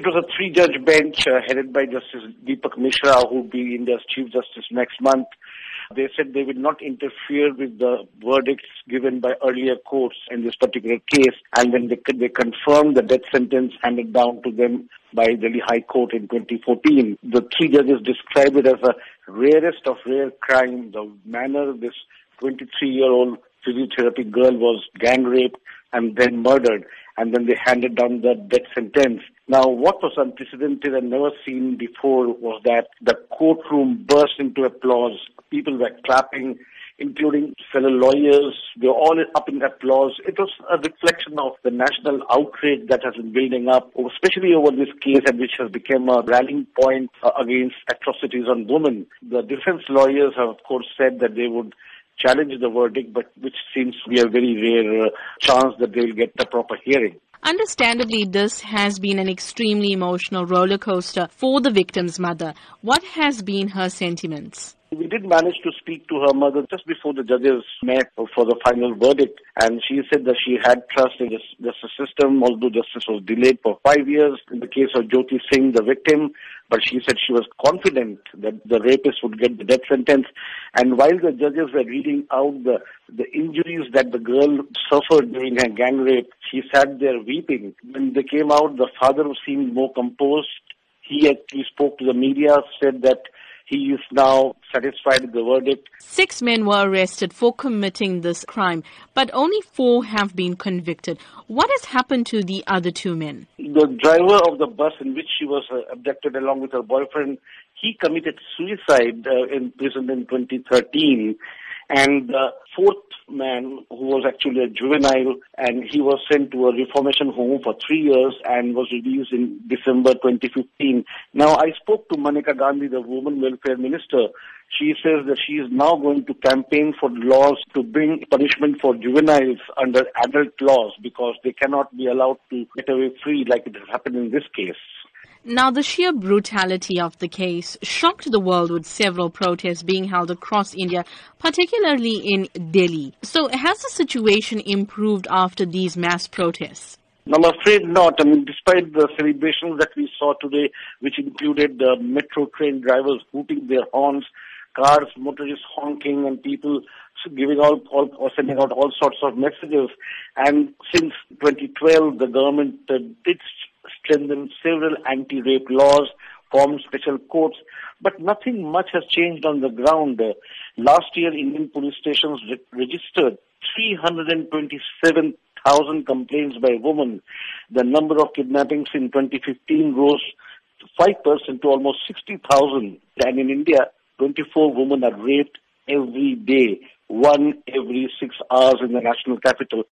It was a three-judge bench uh, headed by Justice Dipak Misra, who will be India's Chief Justice next month. They said they will not interfere with the verdicts given by earlier courts in this particular case, and then they, they confirmed the death sentence handed down to them by Delhi High Court in 2014. The three judges described it as a rarest of rare crime, the manner this 23-year-old physiotherapy girl was gang raped and then murdered, and then they handed down the death sentence. Now, what was unprecedented and never seen before was that the courtroom burst into applause. People were clapping, including fellow lawyers. They were all up in applause. It was a reflection of the national outrage that has been building up, especially over this case, and which has become a rallying point uh, against atrocities on women. The defense lawyers have, of course, said that they would challenge the verdict, but which seems to be a very rare uh, chance that they will get the proper hearing. Understandably, this has been an extremely emotional roller coaster for the victim's mother. What has been her sentiments? We did manage to speak to her mother just before the judges met for the final verdict, and she said that she had trust in the justice system, although justice was delayed for five years in the case of Jyoti Singh, the victim. But she said she was confident that the rapist would get the death sentence. And while the judges were reading out the, the injuries that the girl suffered during her gang rape, she sat there weeping. When they came out, the father seemed more composed. He actually spoke to the media, said that he is now satisfied with the verdict. Six men were arrested for committing this crime, but only four have been convicted. What has happened to the other two men? The driver of the bus in which she was uh, abducted along with her boyfriend, he committed suicide uh, in prison in 2013. And the fourth man, who was actually a juvenile, and he was sent to a reformation home for three years and was released in December 2015. Now, I spoke to Maneka Gandhi, the woman welfare minister. She says that she is now going to campaign for laws to bring punishment for juveniles under adult laws because they cannot be allowed to get away free like it has happened in this case. Now, the sheer brutality of the case shocked the world with several protests being held across India, particularly in Delhi. So, has the situation improved after these mass protests? I'm afraid not. I mean, despite the celebrations that we saw today, which included the metro train drivers hooting their horns, cars, motorists honking, and people giving out all, or sending out all sorts of messages. And since 2012, the government uh, did strengthened several anti-rape laws, formed special courts, but nothing much has changed on the ground. Last year, Indian police stations re- registered 327,000 complaints by women. The number of kidnappings in 2015 rose 5% to almost 60,000. And in India, 24 women are raped every day, one every six hours in the national capital.